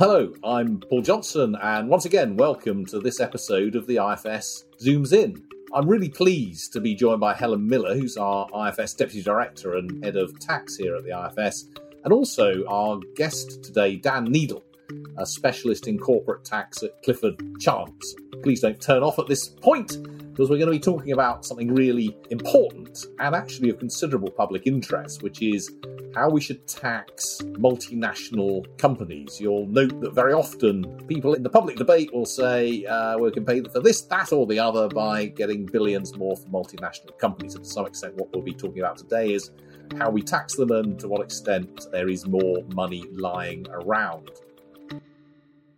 Hello, I'm Paul Johnson, and once again, welcome to this episode of the IFS Zooms In. I'm really pleased to be joined by Helen Miller, who's our IFS Deputy Director and Head of Tax here at the IFS, and also our guest today, Dan Neidle, a specialist in corporate tax at Clifford Chance. Please don't turn off at this point because we're going to be talking about something really important and actually of considerable public interest, which is how we should tax multinational companies. You'll note that very often people in the public debate will say uh, we can pay for this, that, or the other by getting billions more for multinational companies. And to some extent, what we'll be talking about today is how we tax them and to what extent there is more money lying around.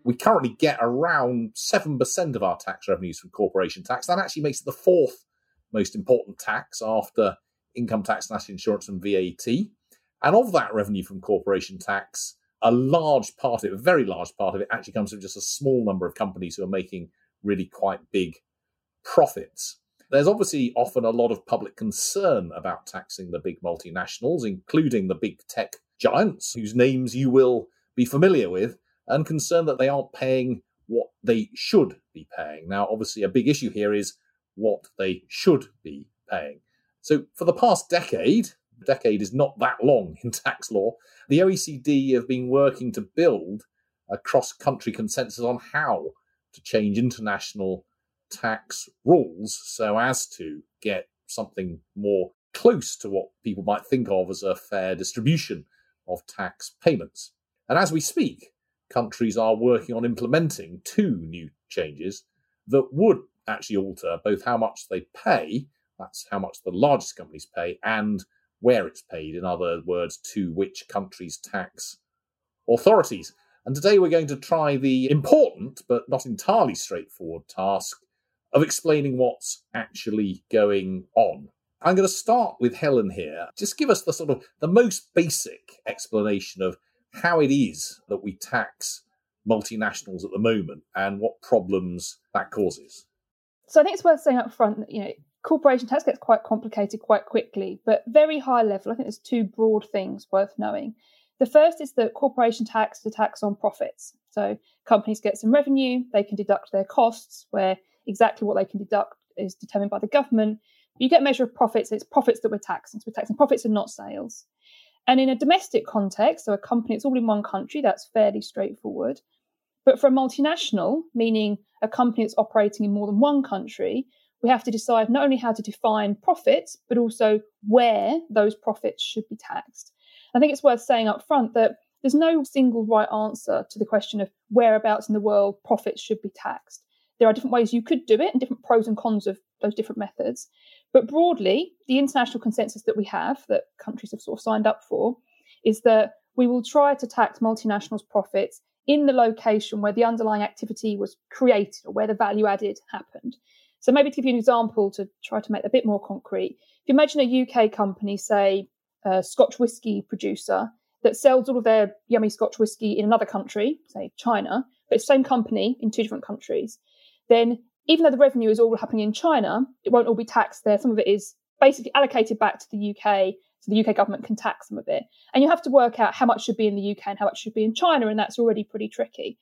We currently get around 7% of our tax revenues from corporation tax. That actually makes it the fourth most important tax after income tax, national insurance, and VAT. And of that revenue from corporation tax, a large part of it, a very large part of it, actually comes from just a small number of companies who are making really quite big profits. There's obviously often a lot of public concern about taxing the big multinationals, including the big tech giants, whose names you will be familiar with, and concerned that they aren't paying what they should be paying. Now, obviously, a big issue here is what they should be paying. So, for the past decade, decade is not that long in tax law, the OECD have been working to build a cross country consensus on how to change international tax rules so as to get something more close to what people might think of as a fair distribution of tax payments. And as we speak, countries are working on implementing two new changes that would actually alter both how much they pay, that's how much the largest companies pay, and where it's paid, in other words, to which country's tax authorities. And today we're going to try the important but not entirely straightforward task of explaining what's actually going on. I'm going to start with Helen here. Just give us the sort of the most basic explanation of how it is that we tax multinationals at the moment and what problems that causes. So I think it's worth saying up front that you know corporation tax gets quite complicated quite quickly, but very high level, I think there's two broad things worth knowing. The first is that corporation tax is a tax on profits. So companies get some revenue, they can deduct their costs, where exactly what they can deduct is determined by the government. You get a measure of profits, it's profits that we're taxing. So we're taxing profits and not sales. And in a domestic context, so a company that's all in one country, that's fairly straightforward. But for a multinational, meaning a company that's operating in more than one country, we have to decide not only how to define profits, but also where those profits should be taxed. I think it's worth saying up front that there's no single right answer to the question of whereabouts in the world profits should be taxed. There are different ways you could do it and different pros and cons of those different methods. But broadly, the international consensus that we have, that countries have sort of signed up for, is that we will try to tax multinationals' profits in the location where the underlying activity was created or where the value added happened. So maybe to give you an example to try to make a bit more concrete, if you imagine a UK company, say a Scotch whisky producer, that sells all of their yummy Scotch whisky in another country, say China, but the same company in two different countries, then even though the revenue is all happening in China, it won't all be taxed there. Some of it is basically allocated back to the UK, so the UK government can tax some of it. And you have to work out how much should be in the UK and how much should be in China, and that's already pretty tricky.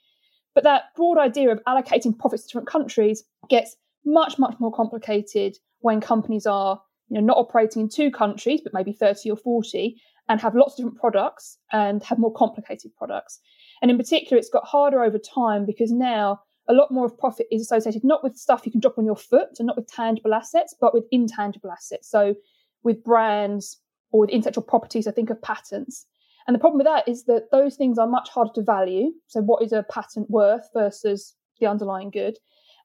But that broad idea of allocating profits to different countries gets much, much more complicated when companies are you know, not operating in two countries, but maybe 30 or 40, and have lots of different products and have more complicated products. And in particular, it's got harder over time because now a lot more of profit is associated not with stuff you can drop on your foot and not with tangible assets, but with intangible assets. So with brands or with intellectual properties, I think of patents. And the problem with that is that those things are much harder to value. So what is a patent worth versus the underlying good?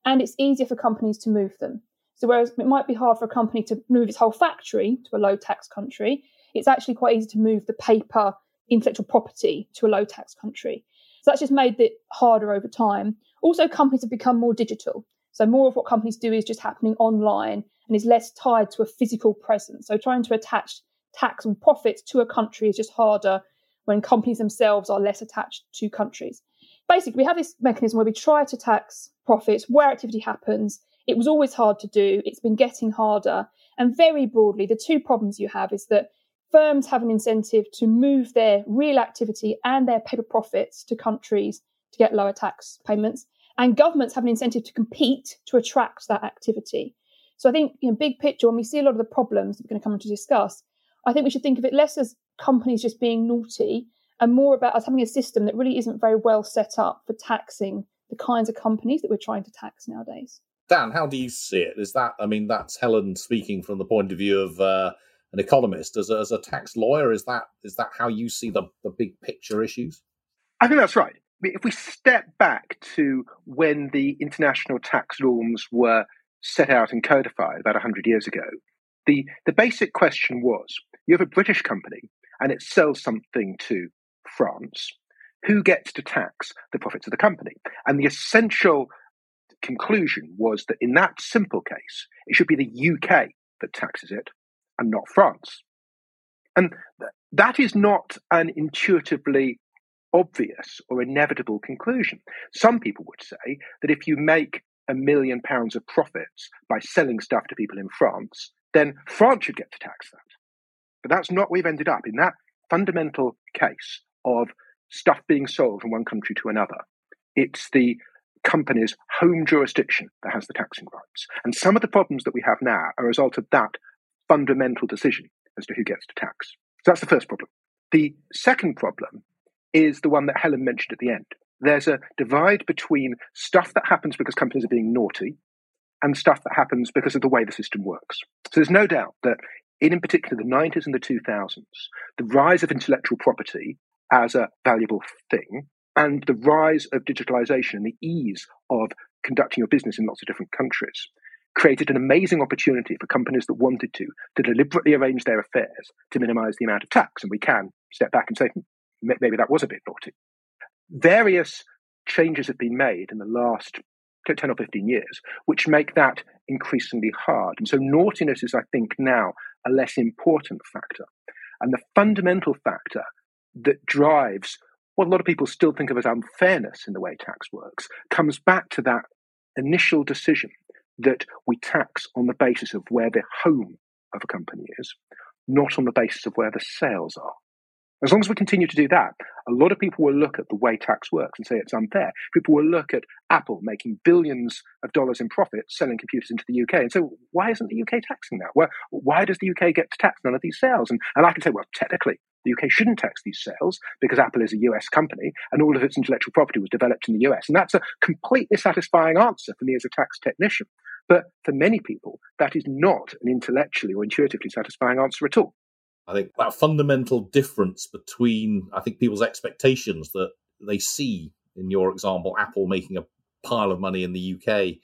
and it's easier for companies to move them. So, whereas it might be hard for a company to move its whole factory to a low tax country, it's actually quite easy to move the paper intellectual property to a low tax country. So, that's just made it harder over time. Also, companies have become more digital. So, more of what companies do is just happening online and is less tied to a physical presence. So, trying to attach tax and profits to a country is just harder when companies themselves are less attached to countries basically, we have this mechanism where we try to tax profits where activity happens. It was always hard to do. It's been getting harder. And very broadly, the two problems you have is that firms have an incentive to move their real activity and their paper profits to countries to get lower tax payments. And governments have an incentive to compete to attract that activity. So I think, you know, big picture, when we see a lot of the problems that we're going to come on to discuss, I think we should think of it less as companies just being naughty and more about us having a system that really isn't very well set up for taxing the kinds of companies that we're trying to tax nowadays. Dan, how do you see it? Is that, I mean, that's Helen speaking from the point of view of uh, an economist. As a, as a tax lawyer, is that is that how you see the, the big picture issues? I think that's right. If we step back to when the international tax norms were set out and codified about 100 years ago, the, the basic question was you have a British company and it sells something to France. Who gets to tax the profits of the company? And the essential conclusion was that in that simple case, it should be the UK that taxes it and not France. And that is not an intuitively obvious or inevitable conclusion. Some people would say that if you make a million pounds of profits by selling stuff to people in France, then France should get to tax that. But that's not where we've ended up. In that fundamental case of stuff being sold from one country to another, it's the company's home jurisdiction that has the taxing rights. And some of the problems that we have now are a result of that fundamental decision as to who gets to tax. So that's the first problem. The second problem is the one that Helen mentioned at the end. There's a divide between stuff that happens because companies are being naughty and stuff that happens because of the way the system works. So there's no doubt that in, in particular, the 90s and the 2000s, the rise of intellectual property as a valuable thing and the rise of digitalization and the ease of conducting your business in lots of different countries created an amazing opportunity for companies that wanted to to deliberately arrange their affairs to minimize the amount of tax and we can step back and say hmm, maybe that was a bit naughty various changes have been made in the last 10 or 15 years, which make that increasingly hard. And so naughtiness is, I think, now a less important factor. And the fundamental factor that drives what a lot of people still think of as unfairness in the way tax works comes back to that initial decision that we tax on the basis of where the home of a company is, not on the basis of where the sales are. As long as we continue to do that, a lot of people will look at the way tax works and say it's unfair. People will look at Apple making billions of dollars in profit selling computers into the UK and say, why isn't the UK taxing that? Why, why does the UK get to tax none of these sales? And, and I can say, well, technically, the UK shouldn't tax these sales because Apple is a US company and all of its intellectual property was developed in the US. And that's a completely satisfying answer for me as a tax technician. But for many people, that is not an intellectually or intuitively satisfying answer at all. I think that fundamental difference between, I think, people's expectations that they see in your example, Apple making a pile of money in the UK,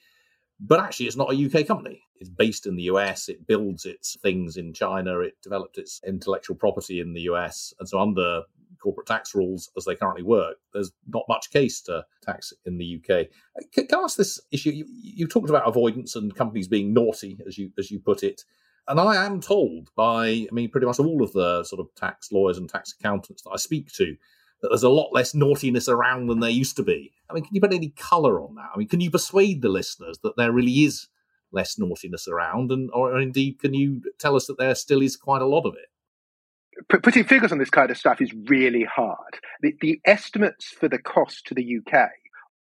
but actually it's not a UK company. It's based in the US. It builds its things in China. It developed its intellectual property in the US. And so, under corporate tax rules as they currently work, there's not much case to tax in the UK. Can, I ask this issue? You, you talked about avoidance and companies being naughty, as you as you put it. And I am told by, I mean, pretty much all of the sort of tax lawyers and tax accountants that I speak to, that there's a lot less naughtiness around than there used to be. I mean, can you put any colour on that? I mean, can you persuade the listeners that there really is less naughtiness around, and or indeed, can you tell us that there still is quite a lot of it? Putting figures on this kind of stuff is really hard. The, the estimates for the cost to the UK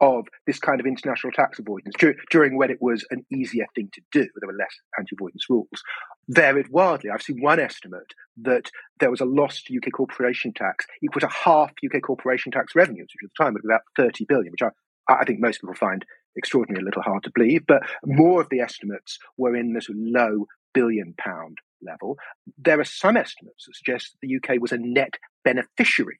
of this kind of international tax avoidance dur- during when it was an easier thing to do. There were less anti avoidance rules. Varied wildly. I've seen one estimate that there was a lost UK corporation tax equal to half UK corporation tax revenues, which at the time was about 30 billion, which I, I think most people find extraordinarily a little hard to believe. But more of the estimates were in this low billion pound level. There are some estimates that suggest that the UK was a net beneficiary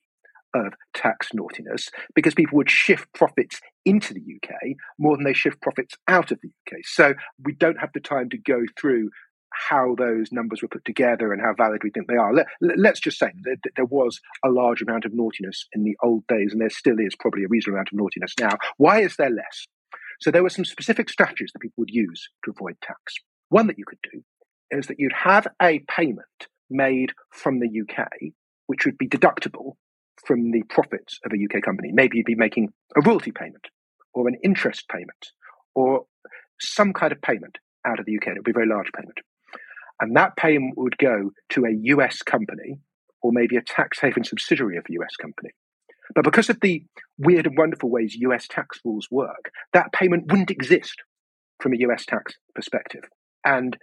of tax naughtiness because people would shift profits into the UK more than they shift profits out of the UK. So we don't have the time to go through how those numbers were put together and how valid we think they are. Let, us just say that there was a large amount of naughtiness in the old days, and there still is probably a reasonable amount of naughtiness now. Why is there less? So there were some specific strategies that people would use to avoid tax. One that you could do is that you'd have a payment made from the UK, which would be deductible from the profits of a UK company. Maybe you'd be making a royalty payment or an interest payment or some kind of payment out of the UK. It would be a very large payment. And that payment would go to a US company or maybe a tax haven subsidiary of a US company. But because of the weird and wonderful ways US tax rules work, that payment wouldn't exist from a US tax perspective. And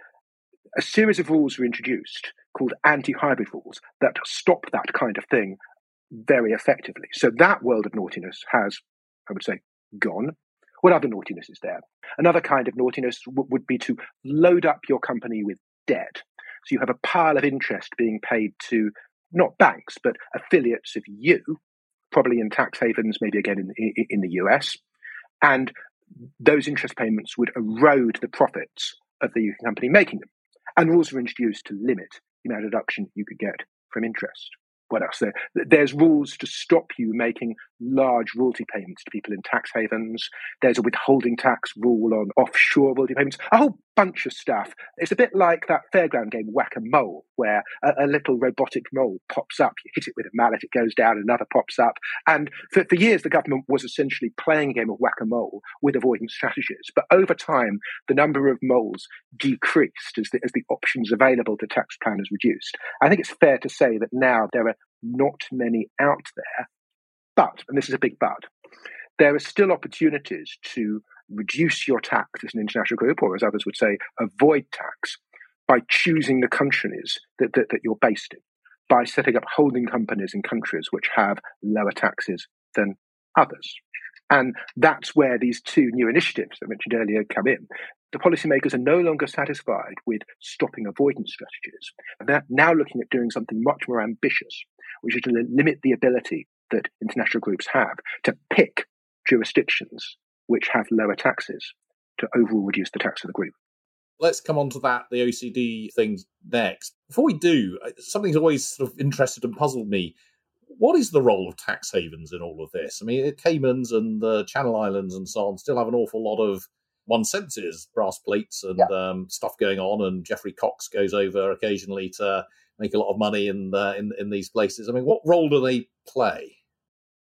a series of rules were introduced called anti hybrid rules that stop that kind of thing very effectively. So that world of naughtiness has, I would say, gone. What other naughtiness is there? Another kind of naughtiness w- would be to load up your company with debt. So you have a pile of interest being paid to not banks, but affiliates of you, probably in tax havens, maybe again in, in, the US. And those interest payments would erode the profits of the UK company making them. And rules were introduced to limit the amount of deduction you could get from interest what else? There, there's rules to stop you making large royalty payments to people in tax havens. There's a withholding tax rule on offshore royalty payments. A whole bunch of stuff. It's a bit like that fairground game Whack a Mole, where a, a, little robotic mole pops up. You hit it with a mallet, it goes down, another pops up. And for, for years, the government was essentially playing a game of Whack a Mole with avoidance strategies. But over time, the number of moles decreased as the, as the options available to tax planners reduced. I think it's fair to say that now there are not many out there. But, and this is a big but, there are still opportunities to reduce your tax as an international group, or as others would say, avoid tax by choosing the countries that, that, that you're based in, by setting up holding companies in countries which have lower taxes than others. And that's where these two new initiatives I mentioned earlier come in. The policymakers are no longer satisfied with stopping avoidance strategies. They're now looking at doing something much more ambitious, which is to limit the ability that international groups have to pick jurisdictions which have lower taxes to overall reduce the tax of the group. Let's come on to that, the OECD things next. Before we do, uh, something's always sort of interested and puzzled me. What is the role of tax havens in all of this? I mean, Caymans and the Channel Islands and so on still have an awful lot of one senses brass plates and yeah. um, stuff going on, and Geoffrey Cox goes over occasionally to make a lot of money in uh, in in these places. I mean, what role do they play?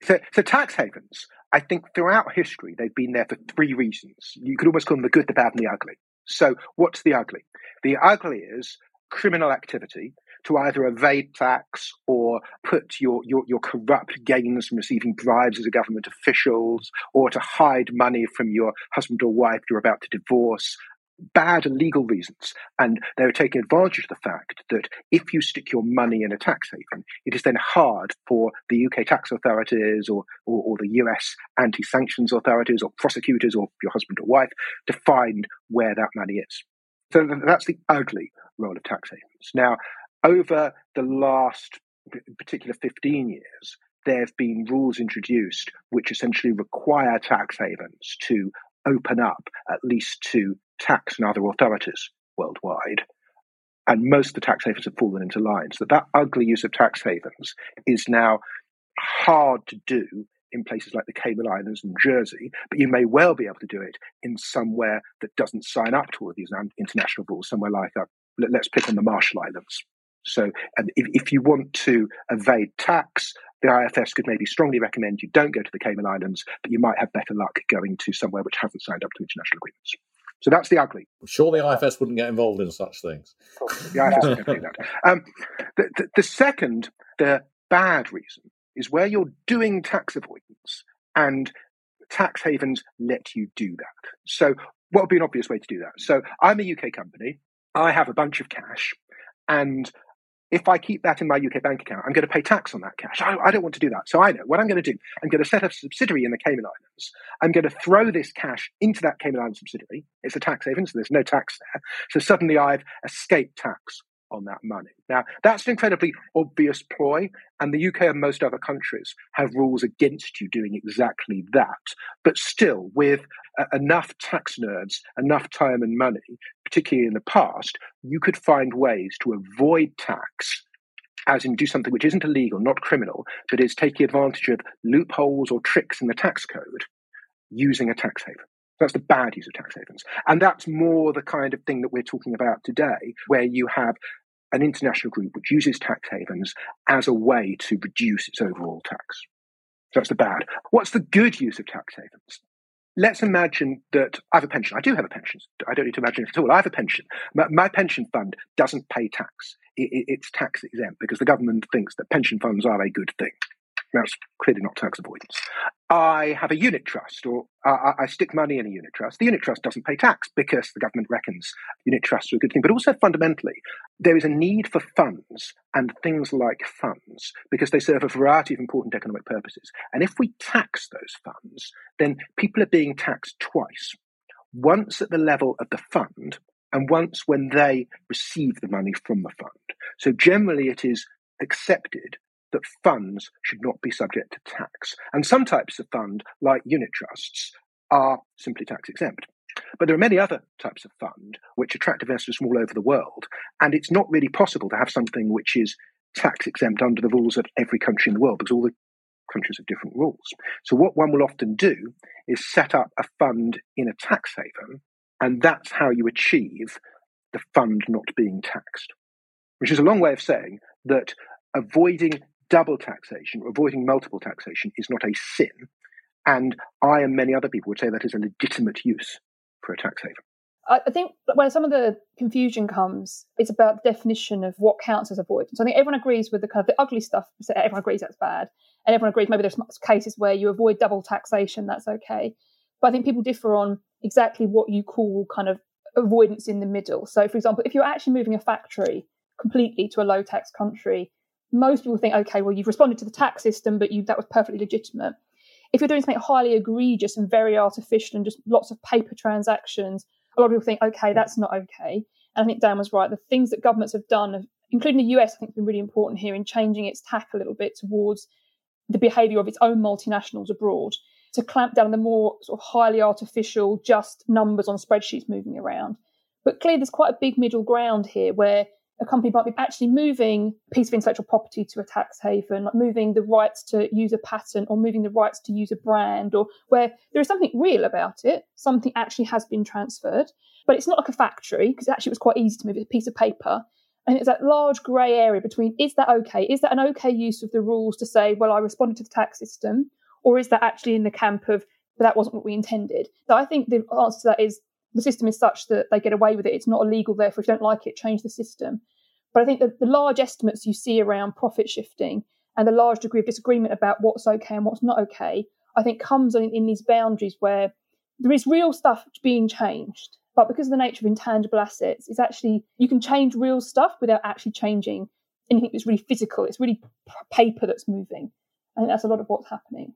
So, so tax havens, I think throughout history, they've been there for three reasons. You could almost call them the good, the bad, and the ugly. So, what's the ugly? The ugly is criminal activity to either evade tax or put your, your, your corrupt gains from receiving bribes as a government officials or to hide money from your husband or wife you're about to divorce bad legal reasons. And they're taking advantage of the fact that if you stick your money in a tax haven, it is then hard for the UK tax authorities or, or, or the US anti sanctions authorities or prosecutors or your husband or wife to find where that money is. So that's the ugly role of tax havens. Now, over the last particular 15 years, there have been rules introduced which essentially require tax havens to open up at least to tax and other authorities worldwide. And most of the tax havens have fallen into line. So that ugly use of tax havens is now hard to do in places like the Cayman Islands and Jersey, but you may well be able to do it in somewhere that doesn't sign up to all these international rules, somewhere like, a, uh, let's pick on the Marshall Islands. So if, if you want to evade tax, the IFS could maybe strongly recommend you don't go to the Cayman Islands, but you might have better luck going to somewhere which hasn't signed up to international agreements. So that's the ugly. I'm sure the IFS wouldn't get involved in such things. The IFS don't do that. Um, the, the, the second, the bad reason, is where you're doing tax avoidance and tax havens let you do that. So, what would be an obvious way to do that? So, I'm a UK company. I have a bunch of cash, and if I keep that in my UK bank account, I'm going to pay tax on that cash. I, I, don't want to do that. So I know what I'm going to do. I'm going to set up a subsidiary in the Cayman Islands. I'm going to throw this cash into that Cayman Islands subsidiary. It's a tax haven, so there's no tax there. So suddenly I've escaped tax on that money. Now, that's an incredibly obvious ploy, and the UK and most other countries have rules against you doing exactly that. But still, with uh, enough tax nerds, enough time and money, particularly in the past, you could find ways to avoid tax. As in, do something which isn't illegal, not criminal, but is taking advantage of loopholes or tricks in the tax code using a tax haven. That's the bad use of tax havens. And that's more the kind of thing that we're talking about today, where you have an international group which uses tax havens as a way to reduce its overall tax. So that's the bad. What's the good use of tax havens? Let's imagine that I have a pension. I do have a pension. I don't need to imagine it at all. I have a pension. My, my pension fund doesn't pay tax. It, it, it's tax exempt because the government thinks that pension funds are a good thing. That's clearly not tax avoidance. I have a unit trust or I, I, stick money in a unit trust. The unit trust doesn't pay tax because the government reckons unit trusts are a good thing. But also fundamentally, there is a need for funds and things like funds because they serve a variety of important economic purposes. And if we tax those funds, then people are being taxed twice. Once at the level of the fund, and once when they receive the money from the fund. So generally, it is accepted that funds should not be subject to tax. And some types of fund, like unit trusts, are simply tax exempt. But there are many other types of fund which attract investors from all over the world. And it's not really possible to have something which is tax exempt under the rules of every country in the world because all the countries have different rules. So, what one will often do is set up a fund in a tax haven, and that's how you achieve the fund not being taxed, which is a long way of saying that avoiding double taxation, avoiding multiple taxation, is not a sin. And I and many other people would say that is a legitimate use for a tax haven. I think where some of the confusion comes, it's about the definition of what counts as avoidance. I think everyone agrees with the kind of the ugly stuff. Everyone agrees that's bad, and everyone agrees maybe there's cases where you avoid double taxation, that's okay. But I think people differ on exactly what you call kind of avoidance in the middle. So, for example, if you're actually moving a factory completely to a low tax country, most people think, okay, well, you've responded to the tax system, but you, that was perfectly legitimate. If you're doing something highly egregious and very artificial and just lots of paper transactions, a lot of people think, okay, that's not okay. And I think Dan was right. The things that governments have done, including the US, I think, have been really important here in changing its tack a little bit towards the behaviour of its own multinationals abroad to clamp down on the more sort of highly artificial, just numbers on spreadsheets moving around. But clearly, there's quite a big middle ground here where a company might be actually moving a piece of intellectual property to a tax haven, like moving the rights to use a patent or moving the rights to use a brand, or where there is something real about it, something actually has been transferred, but it's not like a factory because actually it was quite easy to move a piece of paper. And it's that large grey area between is that okay? Is that an okay use of the rules to say, well, I responded to the tax system, or is that actually in the camp of that wasn't what we intended? So I think the answer to that is the system is such that they get away with it. It's not illegal, therefore, if you don't like it, change the system. But I think that the large estimates you see around profit shifting and the large degree of disagreement about what's okay and what's not okay, I think comes in, in these boundaries where there is real stuff being changed. But because of the nature of intangible assets, it's actually, you can change real stuff without actually changing anything that's really physical. It's really paper that's moving. I think that's a lot of what's happening.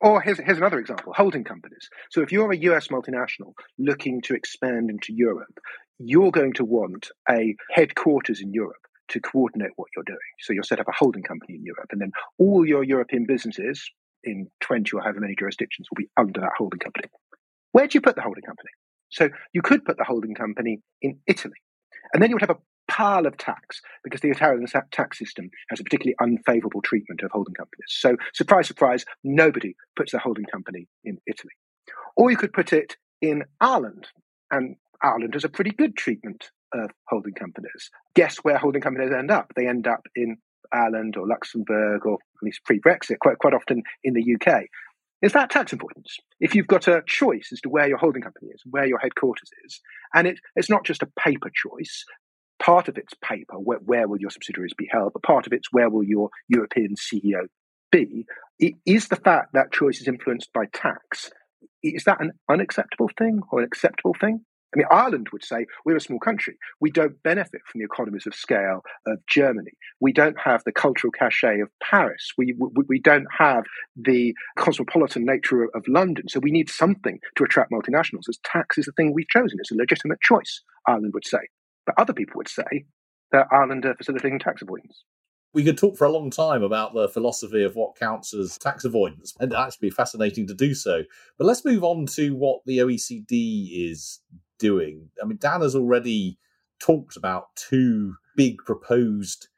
Or here's, here's another example holding companies. So, if you're a US multinational looking to expand into Europe, you're going to want a headquarters in Europe to coordinate what you're doing. So, you'll set up a holding company in Europe, and then all your European businesses in 20 or however many jurisdictions will be under that holding company. Where do you put the holding company? So, you could put the holding company in Italy. And then you would have a pile of tax because the Italian tax system has a particularly unfavorable treatment of holding companies. So, surprise, surprise, nobody puts their holding company in Italy. Or you could put it in Ireland, and Ireland has a pretty good treatment of holding companies. Guess where holding companies end up? They end up in Ireland or Luxembourg, or at least pre Brexit, quite, quite often in the UK. Is that tax avoidance? If you've got a choice as to where your holding company is, where your headquarters is, and it, it's not just a paper choice, part of it's paper, where, where will your subsidiaries be held, but part of it's where will your European CEO be. Is the fact that choice is influenced by tax, is that an unacceptable thing or an acceptable thing? I mean, Ireland would say we're a small country. We don't benefit from the economies of scale of Germany. We don't have the cultural cachet of Paris. We, we, we don't have the cosmopolitan nature of, London. So we need something to attract multinationals. As tax is the thing we've chosen. It's a legitimate choice, Ireland would say. But other people would say that Ireland are facilitating tax avoidance. We could talk for a long time about the philosophy of what counts as tax avoidance, and it'd actually be fascinating to do so. But let's move on to what the OECD is doing. I mean, Dan has already talked about two big proposed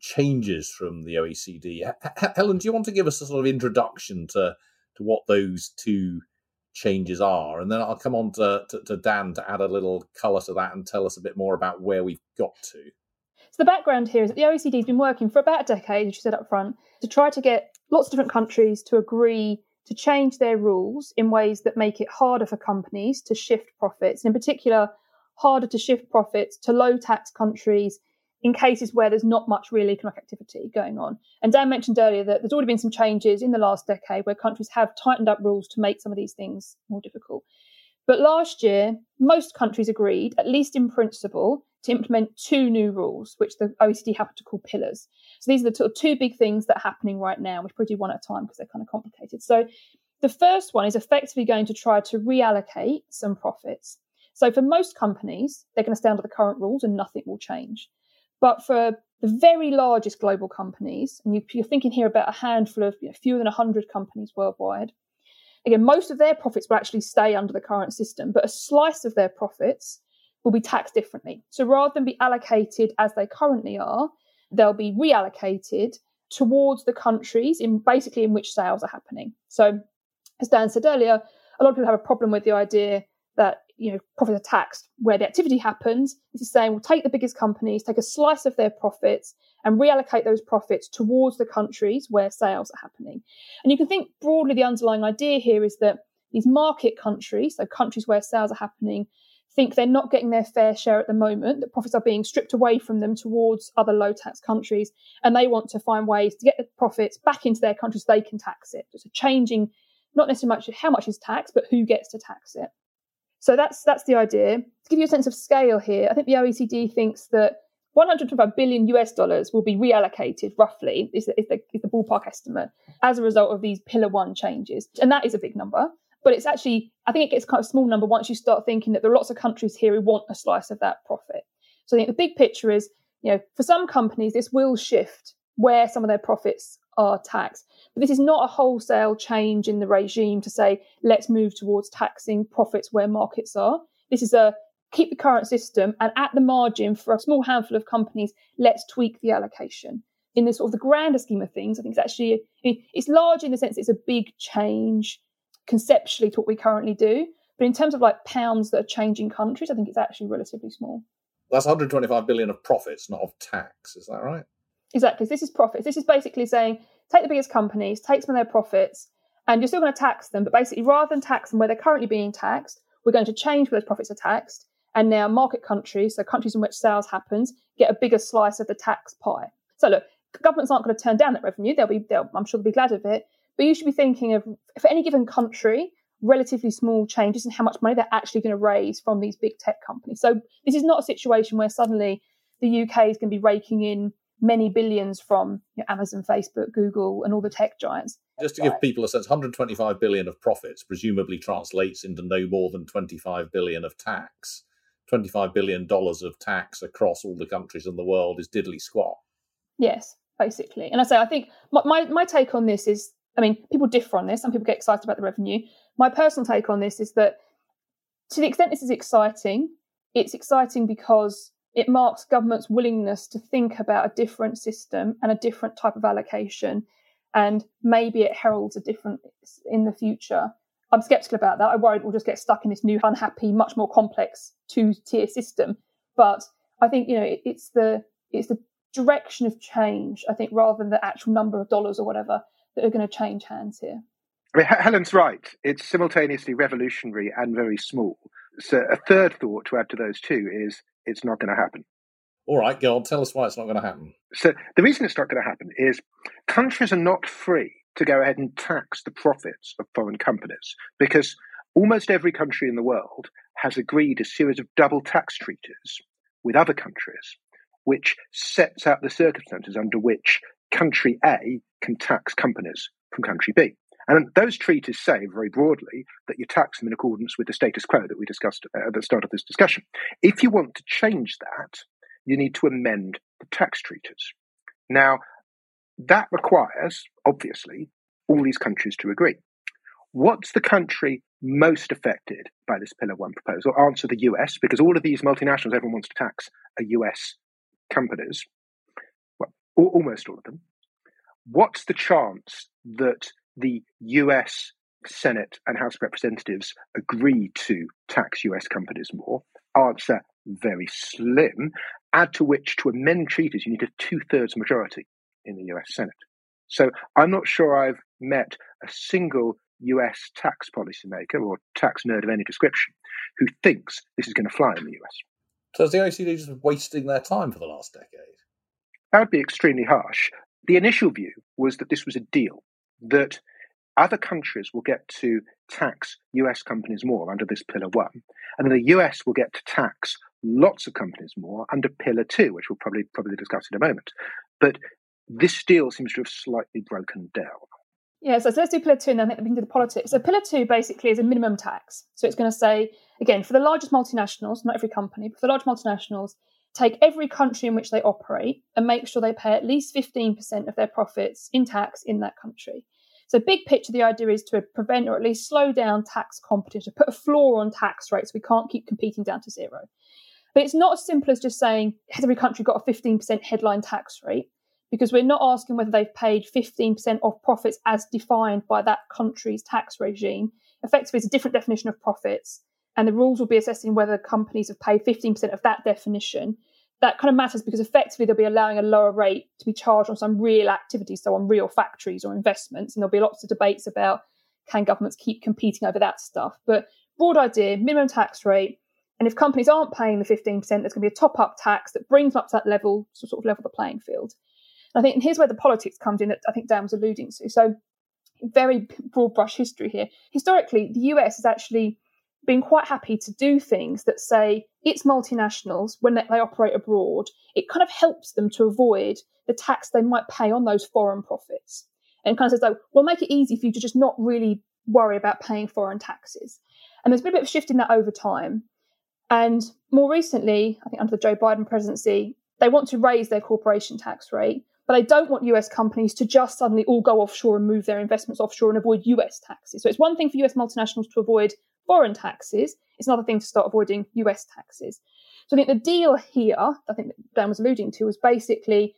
changes from the OECD. H- Helen, do you want to give us a sort of introduction to to what those two changes are. And then I'll come on to, to, to Dan to add a little colour to that and tell us a bit more about where we've got to. So the background here is that the OECD has been working for about a decade, as you said up front, to try to get lots of different countries to agree to change their rules in ways that make it harder for companies to shift profits, and in particular, harder to shift profits to low tax countries in cases where there's not much real economic activity going on. And Dan mentioned earlier that there's already been some changes in the last decade where countries have tightened up rules to make some of these things more difficult. But last year, most countries agreed, at least in principle, to implement two new rules, which the OECD happened to call pillars. So these are the two big things that are happening right now. We probably do one at a time because they're kind of complicated. So the first one is effectively going to try to reallocate some profits. So for most companies, they're going to stay under the current rules and nothing will change. But for the very largest global companies, and you, are thinking here about a handful of you know, fewer than 100 companies worldwide, again, most of their profits will actually stay under the current system, but a slice of their profits will be taxed differently. So rather than be allocated as they currently are, they'll be reallocated towards the countries in basically in which sales are happening. So as Dan said earlier, a lot of people have a problem with the idea that you know profits are taxed where the activity happens. This is saying we'll take the biggest companies, take a slice of their profits, and reallocate those profits towards the countries where sales are happening. And you can think broadly the underlying idea here is that these market countries, so countries where sales are happening, think they're not getting their fair share at the moment, that profits are being stripped away from them towards other low tax countries, and they want to find ways to get the profits back into their countries so they can tax it. So changing not necessarily much how much is taxed, but who gets to tax it. So that's that's the idea. To give you a sense of scale here, I think the OECD thinks that 125 billion US dollars will be reallocated roughly, is, is, the, is the ballpark estimate, as a result of these Pillar 1 changes. And that is a big number. But it's actually, I think it gets kind of a small number once you start thinking that there are lots of countries here who want a slice of that profit. So I think the big picture is, you know, for some companies, this will shift where some of their profits are taxed. But this is not a wholesale change in the regime to say, let's move towards taxing profits where markets are. This is a keep the current system and at the margin for a small handful of companies, let's tweak the allocation. In the sort of the grander scheme of things, I think it's actually it's large in the sense it's a big change conceptually to what we currently do. But in terms of like pounds that are changing countries, I think it's actually relatively small. That's 125 billion of profits, not of tax. Is that right? Exactly. This is profits. This is basically saying take the biggest companies, take some of their profits, and you're still going to tax them. But basically, rather than tax them where they're currently being taxed, we're going to change where those profits are taxed. And now market countries, so countries in which sales happens, get a bigger slice of the tax pie. So look, governments aren't going to turn down that revenue. They'll be, they'll, I'm sure they'll be glad of it. But you should be thinking of, for any given country, relatively small changes in how much money they're actually going to raise from these big tech companies. So this is not a situation where suddenly the UK is going to be raking in many billions from you know, Amazon, Facebook, Google, and all the tech giants. Just to give people a sense, 125 billion of profits presumably translates into no more than 25 billion of tax. 25 billion dollars of tax across all the countries in the world is diddly squat. Yes, basically. And I say, I think my, my, my take on this is, I mean, people differ on this. Some people get excited about the revenue. My personal take on this is that to the extent this is exciting, it's exciting because it marks government's willingness to think about a different system and a different type of allocation. And maybe it heralds a different in the future. I'm skeptical about that. I worry we'll just get stuck in this new, unhappy, much more complex two-tier system. But I think you know it, it's the it's the direction of change. I think rather than the actual number of dollars or whatever that are going to change hands here. I mean, Helen's right. It's simultaneously revolutionary and very small. So a third thought to add to those two is it's not going to happen. All right, go on. tell us why it's not going to happen. So the reason it's not going to happen is countries are not free to go ahead and tax the profits of foreign companies because almost every country in the world has agreed a series of double tax treaties with other countries, which sets out the circumstances under which country A can tax companies from country B. And those treaties say very broadly that you tax them in accordance with the status quo that we discussed uh, at the start of this discussion. If you want to change that, you need to amend the tax treaties. Now, that requires, obviously, all these countries to agree. What's the country most affected by this Pillar 1 proposal? Answer the US, because all of these multinationals, everyone wants to tax are US companies. Well, almost all of them. What's the chance that the US Senate and House of Representatives agree to tax US companies more? Answer very slim. Add to which, to amend treaties, you need a two thirds majority in the US Senate. So I'm not sure I've met a single US tax policymaker or tax nerd of any description who thinks this is going to fly in the US. So is the OECD just wasting their time for the last decade? That would be extremely harsh. The initial view was that this was a deal, that other countries will get to tax US companies more under this Pillar 1, and then the US will get to tax lots of companies more under Pillar 2, which we'll probably, probably discuss in a moment. But this deal seems to have slightly broken down. Yeah, so, so let's do Pillar 2 and then we can do the politics. So Pillar 2 basically is a minimum tax. So it's going to say, again, for the largest multinationals, not every company, but for the large multinationals, take every country in which they operate and make sure they pay at least 15% of their profits in tax in that country. So, big picture, the idea is to prevent or at least slow down tax competition, put a floor on tax rates. We can't keep competing down to zero. But it's not as simple as just saying, has every country got a 15% headline tax rate? Because we're not asking whether they've paid 15% of profits as defined by that country's tax regime. Effectively, it's a different definition of profits. And the rules will be assessing whether companies have paid 15% of that definition that kind of matters because effectively they'll be allowing a lower rate to be charged on some real activities, so on real factories or investments. And there'll be lots of debates about can governments keep competing over that stuff. But broad idea, minimum tax rate. And if companies aren't paying the 15%, there's going to be a top up tax that brings them up to that level to sort of level the playing field. And I think and here's where the politics comes in that I think Dan was alluding to. So, very broad brush history here. Historically, the US has actually been quite happy to do things that say it's multinationals when they, operate abroad. It kind of helps them to avoid the tax they might pay on those foreign profits. And kind of says, oh, we'll make it easy for you to just not really worry about paying foreign taxes. And there's been a bit of shift in that over time. And more recently, I think under the Joe Biden presidency, they want to raise their corporation tax rate, but they don't want US companies to just suddenly all go offshore and move their investments offshore and avoid US taxes. So it's one thing for US multinationals to avoid foreign taxes. It's another thing to start avoiding US taxes. So I think the deal here, I think Dan was alluding to, was basically,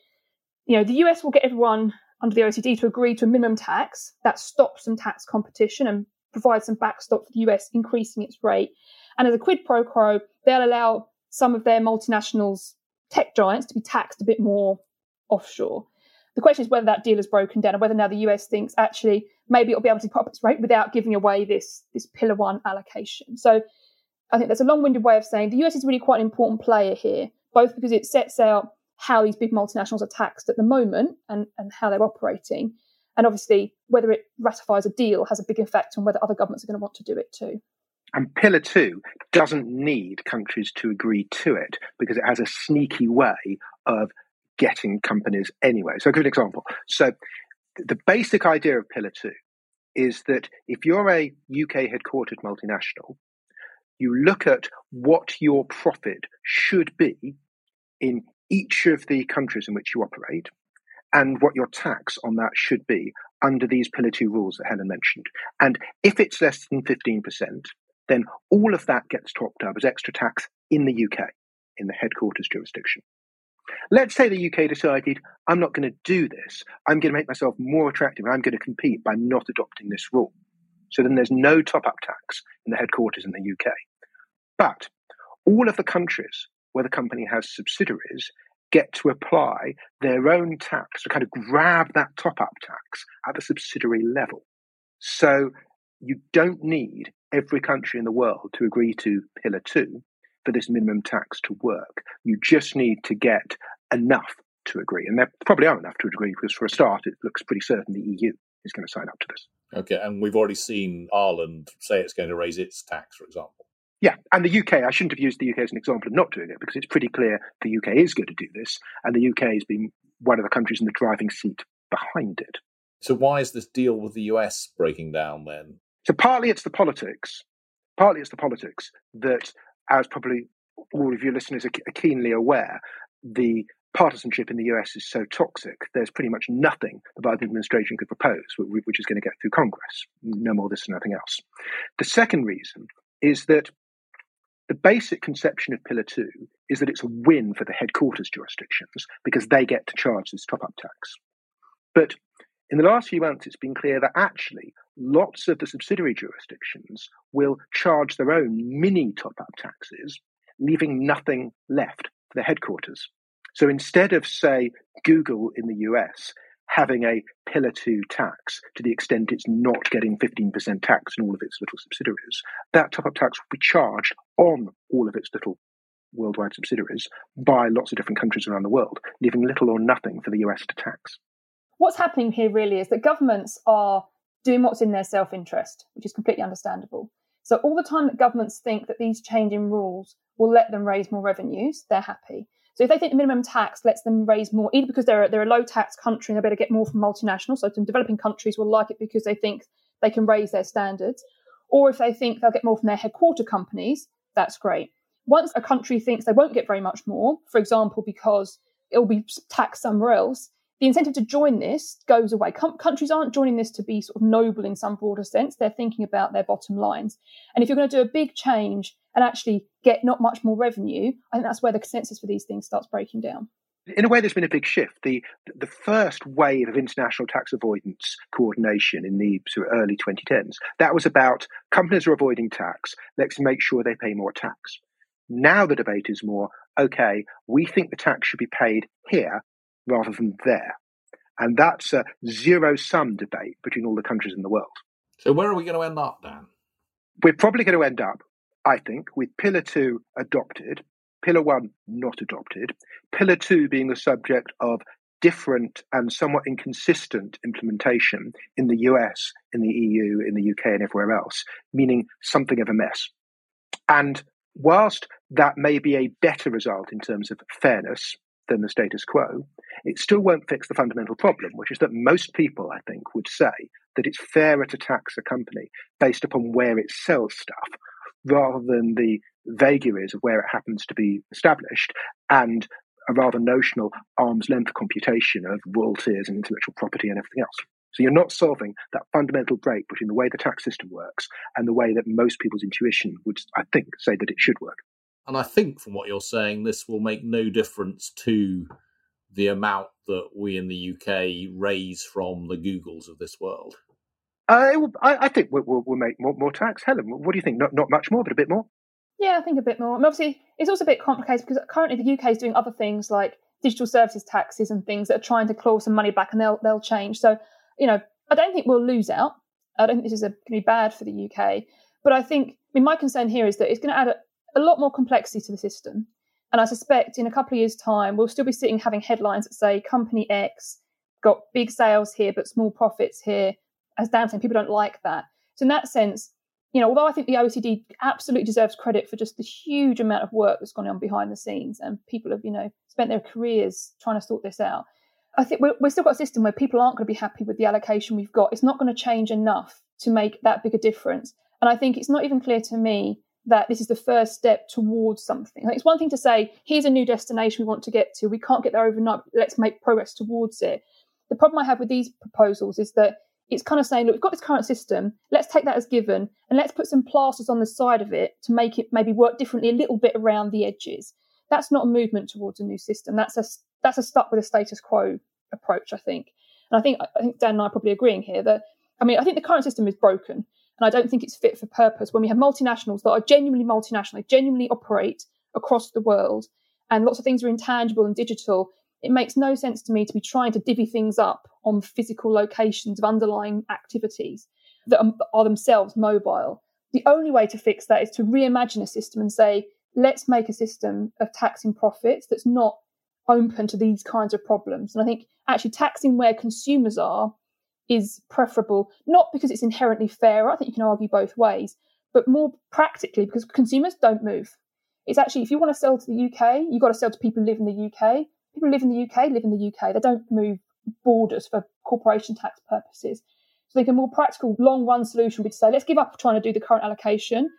you know, the US will get everyone under the OECD to agree to a minimum tax that stops some tax competition and provides some backstop for the US increasing its rate. And as a quid pro quo, they'll allow some of their multinationals, tech giants, to be taxed a bit more offshore. The question is whether that deal is broken down and whether now the US thinks actually maybe it'll be able to pop its rate without giving away this, this pillar one allocation. So I think that's a long winded way of saying the US is really quite an important player here, both because it sets out how these big multinationals are taxed at the moment and, and how they're operating. And obviously, whether it ratifies a deal has a big effect on whether other governments are going to want to do it too. And Pillar 2 doesn't need countries to agree to it because it has a sneaky way of getting companies anyway. So, I'll give an example. So, the basic idea of Pillar 2 is that if you're a UK headquartered multinational, you look at what your profit should be in each of the countries in which you operate and what your tax on that should be under these Pillar 2 rules that Helen mentioned. And if it's less than 15%, then all of that gets topped up as extra tax in the UK, in the headquarters jurisdiction. Let's say the UK decided, I'm not going to do this. I'm going to make myself more attractive I'm going to compete by not adopting this rule. So then there's no top up tax in the headquarters in the UK. But all of the countries where the company has subsidiaries get to apply their own tax to kind of grab that top up tax at the subsidiary level. So you don't need every country in the world to agree to Pillar 2 for this minimum tax to work. You just need to get enough to agree. And there probably are enough to agree because, for a start, it looks pretty certain the EU is going to sign up to this. Okay, and we've already seen Ireland say it's going to raise its tax, for example. Yeah, and the UK, I shouldn't have used the UK as an example of not doing it because it's pretty clear the UK is going to do this, and the UK has been one of the countries in the driving seat behind it. So, why is this deal with the US breaking down then? So, partly it's the politics, partly it's the politics that, as probably all of your listeners are keenly aware, the partisanship in the US is so toxic, there's pretty much nothing the Biden administration could propose which is going to get through Congress. No more this and nothing else. The second reason is that the basic conception of Pillar 2 is that it's a win for the headquarters jurisdictions because they get to charge this top up tax. But in the last few months, it's been clear that actually lots of the subsidiary jurisdictions will charge their own mini top up taxes, leaving nothing left for the headquarters. So instead of, say, Google in the US having a pillar two tax to the extent it's not getting 15% tax in all of its little subsidiaries, that top up tax will be charged on all of its little worldwide subsidiaries by lots of different countries around the world, leaving little or nothing for the US to tax. What's happening here really is that governments are doing what's in their self interest, which is completely understandable. So, all the time that governments think that these changing rules will let them raise more revenues, they're happy. So, if they think the minimum tax lets them raise more, either because they're, they're a low tax country and they better get more from multinationals, so some developing countries will like it because they think they can raise their standards, or if they think they'll get more from their headquarter companies, that's great. Once a country thinks they won't get very much more, for example, because it'll be taxed somewhere else, the incentive to join this goes away. Com- countries aren't joining this to be sort of noble in some broader sense. They're thinking about their bottom lines. And if you're going to do a big change and actually get not much more revenue, I think that's where the consensus for these things starts breaking down. In a way, there's been a big shift. The the first wave of international tax avoidance coordination in the sort of early 2010s that was about companies are avoiding tax. Let's make sure they pay more tax. Now the debate is more okay. We think the tax should be paid here rather than there. And that's a zero sum debate between all the countries in the world. So, where are we going to end up, Dan? We're probably going to end up, I think, with Pillar 2 adopted, Pillar 1 not adopted, Pillar 2 being the subject of different and somewhat inconsistent implementation in the US, in the EU, in the UK, and everywhere else, meaning something of a mess. And whilst that may be a better result in terms of fairness than the status quo, it still won't fix the fundamental problem, which is that most people, I think, would say that it's fairer to tax a company based upon where it sells stuff rather than the vagaries of where it happens to be established and a rather notional arm's length computation of royalties and intellectual property and everything else. So you're not solving that fundamental break between the way the tax system works and the way that most people's intuition would, I think, say that it should work. And I think from what you're saying, this will make no difference to the amount that we in the UK raise from the Googles of this world. Uh, will, I, I, think we'll, we'll, we'll, make more, more tax. Helen, what do you think? Not, not much more, but a bit more? Yeah, I think a bit more. I mean, obviously, it's also a bit complicated because currently the UK is doing other things like digital services taxes and things that are trying to claw some money back and they'll, they'll change. So, you know, I don't think we'll lose out. I don't think this is going to be bad for the UK. But I think, I mean, my concern here is that it's going to add a, lot more complexity to the system. And I suspect in a couple of years' time, we'll still be sitting having headlines that say company X got big sales here, but small profits here. As Dan said, people don't like that. So in that sense, you know, although I think the OECD absolutely deserves credit for just the huge amount of work that's gone on behind the scenes, and people have, you know, spent their careers trying to sort this out. I think we're, we've still got a system where people aren't going to be happy with the allocation we've got. It's not going to change enough to make that big a difference. And I think it's not even clear to me that this is the first step towards something. Like it's one thing to say, here's a new destination we want to get to. We can't get there overnight. let's make progress towards it. The problem I have with these proposals is that it's kind of saying, look, we've got this current system. Let's take that as given and let's put some plasters on the side of it to make it maybe work differently a little bit around the edges. That's not a movement towards a new system. That's a that's a stuck with a status quo approach, I think. And I think I think Dan and I are probably agreeing here that I mean I think the current system is broken. And I don't think it's fit for purpose when we have multinationals that are genuinely multinational, they genuinely operate across the world, and lots of things are intangible and digital. It makes no sense to me to be trying to divvy things up on physical locations of underlying activities that are, themselves mobile. The only way to fix that is to reimagine a system and say, let's make a system of taxing profits that's not open to these kinds of problems. And I think actually taxing where consumers are is preferable, not because it's inherently fairer, I think you can argue both ways, but more practically because consumers don't move. It's actually, if you want to sell to the UK, you've got to sell to people who live in the UK. People who live in the UK live in the UK. They don't move borders for corporation tax purposes. So I think a more practical, long run solution would be to say, let's give up trying to do the current allocation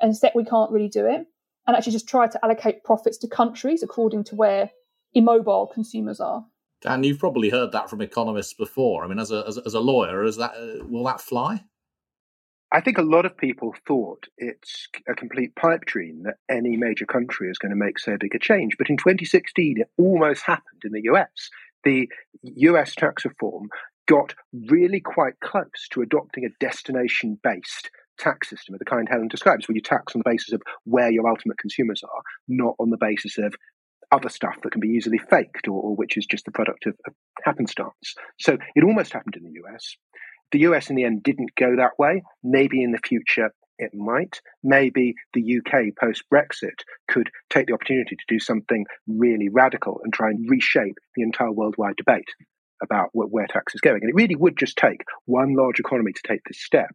and set we can't really do it, and actually just try to allocate profits to countries according to where immobile consumers are. Dan, you've probably heard that from economists before. I mean, as a as, as a lawyer, is that uh, will that fly? I think a lot of people thought it's a complete pipe dream that any major country is going to make so big a change. But in 2016, it almost happened in the US. The US tax reform got really quite close to adopting a destination based tax system of the kind Helen describes, where you tax on the basis of where your ultimate consumers are, not on the basis of other stuff that can be easily faked or, or which is just the product of, of happenstance. So it almost happened in the US. The US in the end didn't go that way. Maybe in the future it might. Maybe the UK post Brexit could take the opportunity to do something really radical and try and reshape the entire worldwide debate about where tax is going. And it really would just take one large economy to take this step.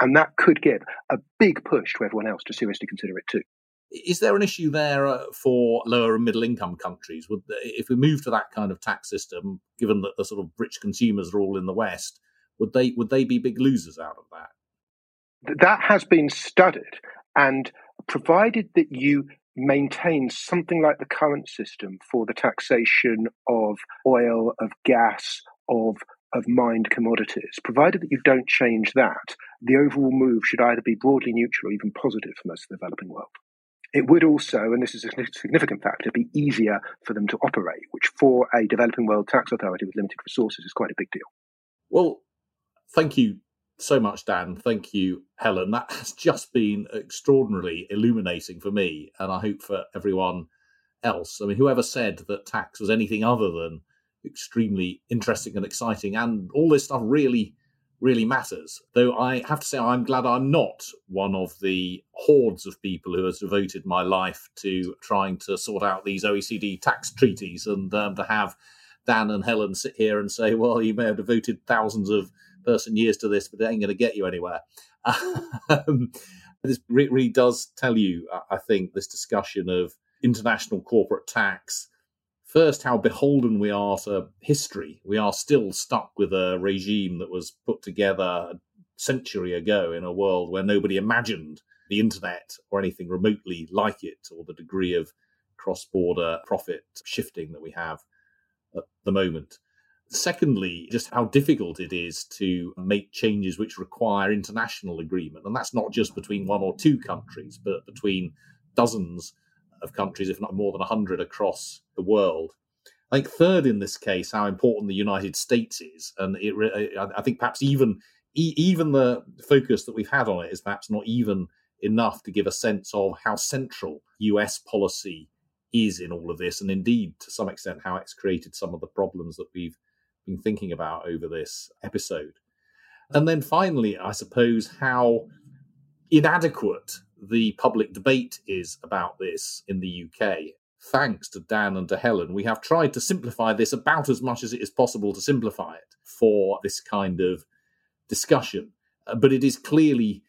And that could give a big push to everyone else to seriously consider it too. Is there an issue there uh, for lower and middle income countries? Would if we move to that kind of tax system, given that the sort of rich consumers are all in the West, would they would they be big losers out of that? That has been studied, and provided that you maintain something like the current system for the taxation of oil, of gas, of of mined commodities, provided that you don't change that, the overall move should either be broadly neutral or even positive for most of the developing world. It would also, and this is a significant factor, be easier for them to operate, which for a developing world tax authority with limited resources is quite a big deal. Well, thank you so much, Dan. Thank you, Helen. That has just been extraordinarily illuminating for me, and I hope for everyone else. I mean, whoever said that tax was anything other than extremely interesting and exciting, and all this stuff really, really matters. Though I have to say, I'm glad I'm not one of the hordes of people who has devoted my life to trying to sort out these OECD tax treaties and um, to have Dan and Helen sit here and say, well, you may have devoted thousands of person years to this, but it ain't going to get you anywhere. um, this really does tell you, I think, this discussion of international corporate tax. First, how beholden we are to history. We are still stuck with a regime that was put together a century ago in a world where nobody imagined the internet or anything remotely like it, or the degree of cross border profit shifting that we have at the moment. Secondly, just how difficult it is to make changes which require international agreement. And that's not just between one or two countries, but between dozens of countries, if not more than 100 across the world. I think third in this case, how important the United States is, and it, I think perhaps even even the focus that we've had on it is perhaps not even enough to give a sense of how central US policy is in all of this, and indeed to some extent how it's created some of the problems that we've been thinking about over this episode. And then finally, I suppose how inadequate the public debate is about this in the UK. Thanks to Dan and to Helen, we have tried to simplify this about as much as it is possible to simplify it for this kind of discussion. Uh, but it is clearly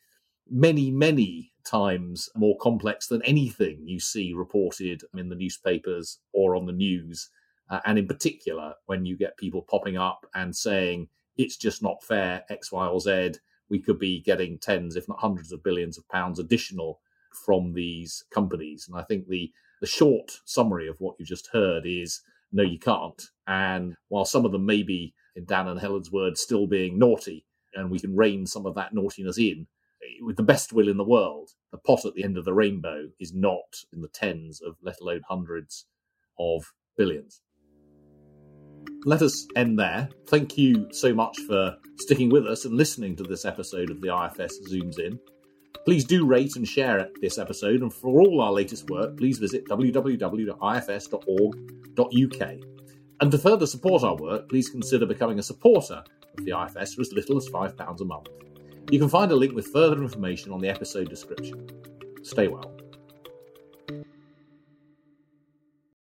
many, many times more complex than anything you see reported in the newspapers or on the news uh, and in particular, when you get people popping up and saying it's just not fair, X, Y, or Z, we could be getting tens, if not hundreds of billions of pounds additional from these companies. And I think the, the short summary of what you've just heard is no, you can't. And while some of them may be, in Dan and Helen's words, still being naughty, and we can rein some of that naughtiness in, eh, with the best will in the world, the pot at the end of the rainbow is not in the tens of, let alone hundreds of billions let us end there. Thank you so much for sticking with us and listening to this episode of the IFS Zooms In. Please do rate and share this episode, and for all our latest work, please visit www.ifs.org.uk. And to further support our work, please consider becoming a supporter of the IFS for as little as £5 a month. You can find a link with further information on the episode description. Stay well.